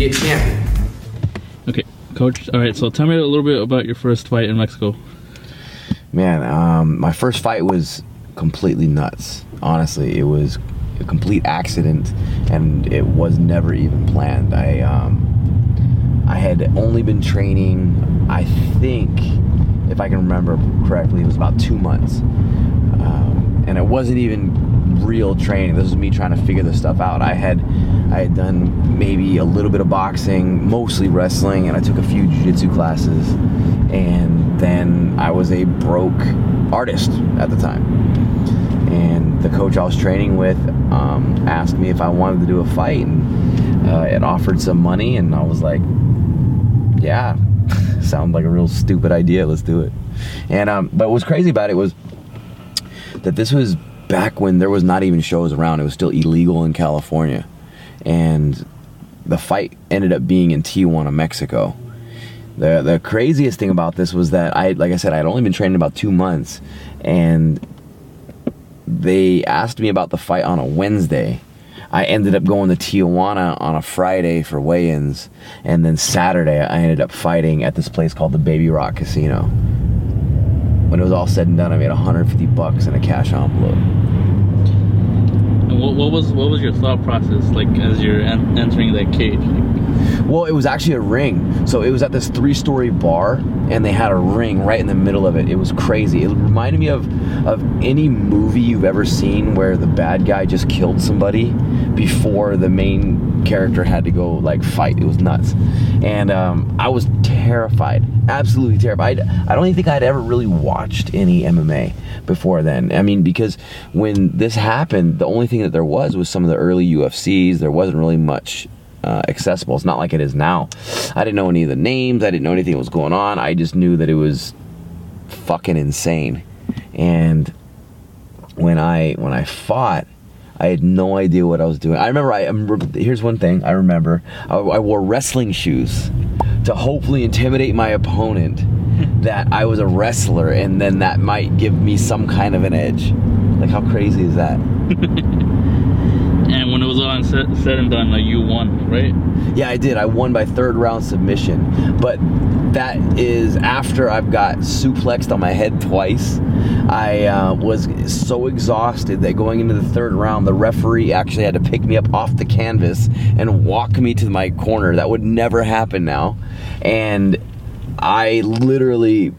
be a champion. Okay, coach. All right, so tell me a little bit about your first fight in Mexico. Man, um, my first fight was completely nuts. Honestly, it was a complete accident, and it was never even planned. I um, I had only been training. I think, if I can remember correctly, it was about two months, um, and it wasn't even real training. This was me trying to figure this stuff out. I had I had done maybe a little bit of boxing, mostly wrestling, and I took a few jiu-jitsu classes, and then I was a broke artist at the time. And the coach I was training with um, asked me if I wanted to do a fight, and uh, it offered some money, and I was like, "Yeah, sounds like a real stupid idea. Let's do it." And um, but what was crazy about it was that this was back when there was not even shows around. It was still illegal in California, and the fight ended up being in Tijuana, Mexico. The the craziest thing about this was that I like I said I had only been training about two months, and they asked me about the fight on a Wednesday. I ended up going to Tijuana on a Friday for weigh-ins, and then Saturday I ended up fighting at this place called the Baby Rock Casino. When it was all said and done, I made 150 bucks in a cash envelope. And what, what was what was your thought process like as you're en- entering that cage? Well, it was actually a ring. So it was at this three-story bar, and they had a ring right in the middle of it. It was crazy. It reminded me of of any movie you've ever seen where the bad guy just killed somebody before the main character had to go like fight. It was nuts, and um, I was terrified, absolutely terrified. I don't even think I'd ever really watched any MMA before then. I mean, because when this happened, the only thing that there was was some of the early UFCs. There wasn't really much uh, accessible. It's not like it is now. I didn't know any of the names. I didn't know anything that was going on. I just knew that it was fucking insane. And when I when I fought, I had no idea what I was doing. I remember. I, I'm, here's one thing I remember. I, I wore wrestling shoes to hopefully intimidate my opponent that I was a wrestler, and then that might give me some kind of an edge. Like how crazy is that? All said, said and done, like you won, right? Yeah, I did. I won by third round submission. But that is after I've got suplexed on my head twice. I uh, was so exhausted that going into the third round, the referee actually had to pick me up off the canvas and walk me to my corner. That would never happen now. And I literally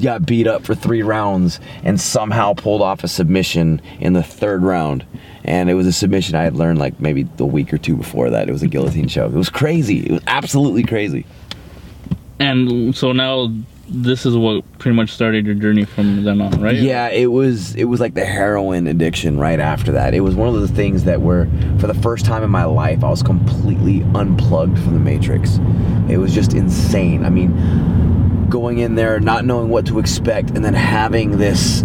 got beat up for three rounds and somehow pulled off a submission in the third round. And it was a submission I had learned like maybe the week or two before that. It was a guillotine choke. It was crazy. It was absolutely crazy. And so now this is what pretty much started your journey from then on, right? Yeah, it was it was like the heroin addiction right after that. It was one of those things that were for the first time in my life I was completely unplugged from the matrix. It was just insane. I mean, going in there not knowing what to expect and then having this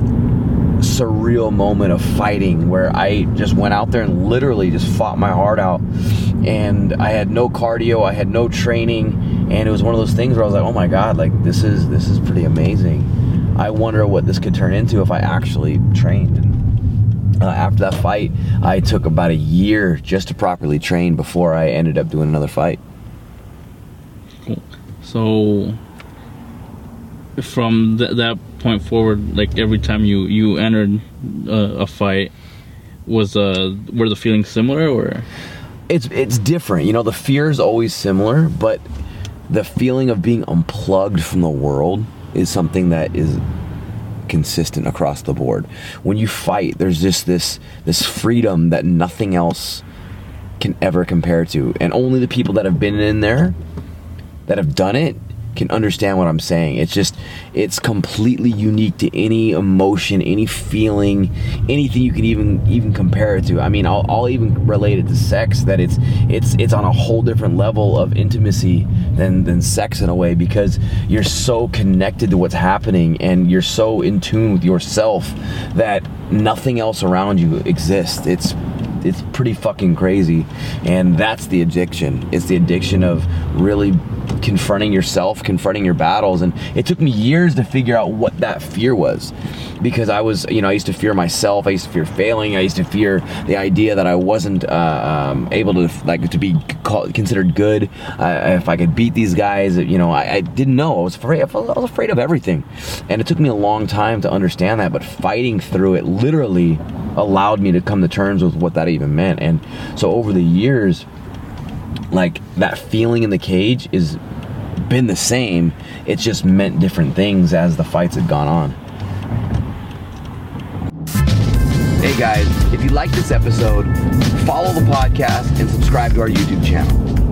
surreal moment of fighting where I just went out there and literally just fought my heart out. And I had no cardio, I had no training, and it was one of those things where I was like, "Oh my god, like this is this is pretty amazing." I wonder what this could turn into if I actually trained. Uh, after that fight, I took about a year just to properly train before I ended up doing another fight. Cool. So from th- that point forward, like every time you you entered uh, a fight, was uh were the feelings similar or? it's it's different. You know, the fear is always similar, but the feeling of being unplugged from the world is something that is consistent across the board. When you fight, there's just this this freedom that nothing else can ever compare to, and only the people that have been in there that have done it can understand what I'm saying. It's just it's completely unique to any emotion, any feeling, anything you can even even compare it to. I mean, I'll, I'll even relate it to sex that it's it's it's on a whole different level of intimacy than than sex in a way because you're so connected to what's happening and you're so in tune with yourself that nothing else around you exists. It's it's pretty fucking crazy and that's the addiction it's the addiction of really confronting yourself, confronting your battles. And it took me years to figure out what that fear was because I was, you know, I used to fear myself. I used to fear failing. I used to fear the idea that I wasn't uh, um, able to, like, to be called, considered good. If I could beat these guys, you know, I, I didn't know. I was afraid. I was afraid of everything. And it took me a long time to understand that, but fighting through it literally allowed me to come to terms with what that even meant. And so over the years, like that feeling in the cage is been the same. It's just meant different things as the fights had gone on. Hey guys, if you like this episode, follow the podcast and subscribe to our YouTube channel.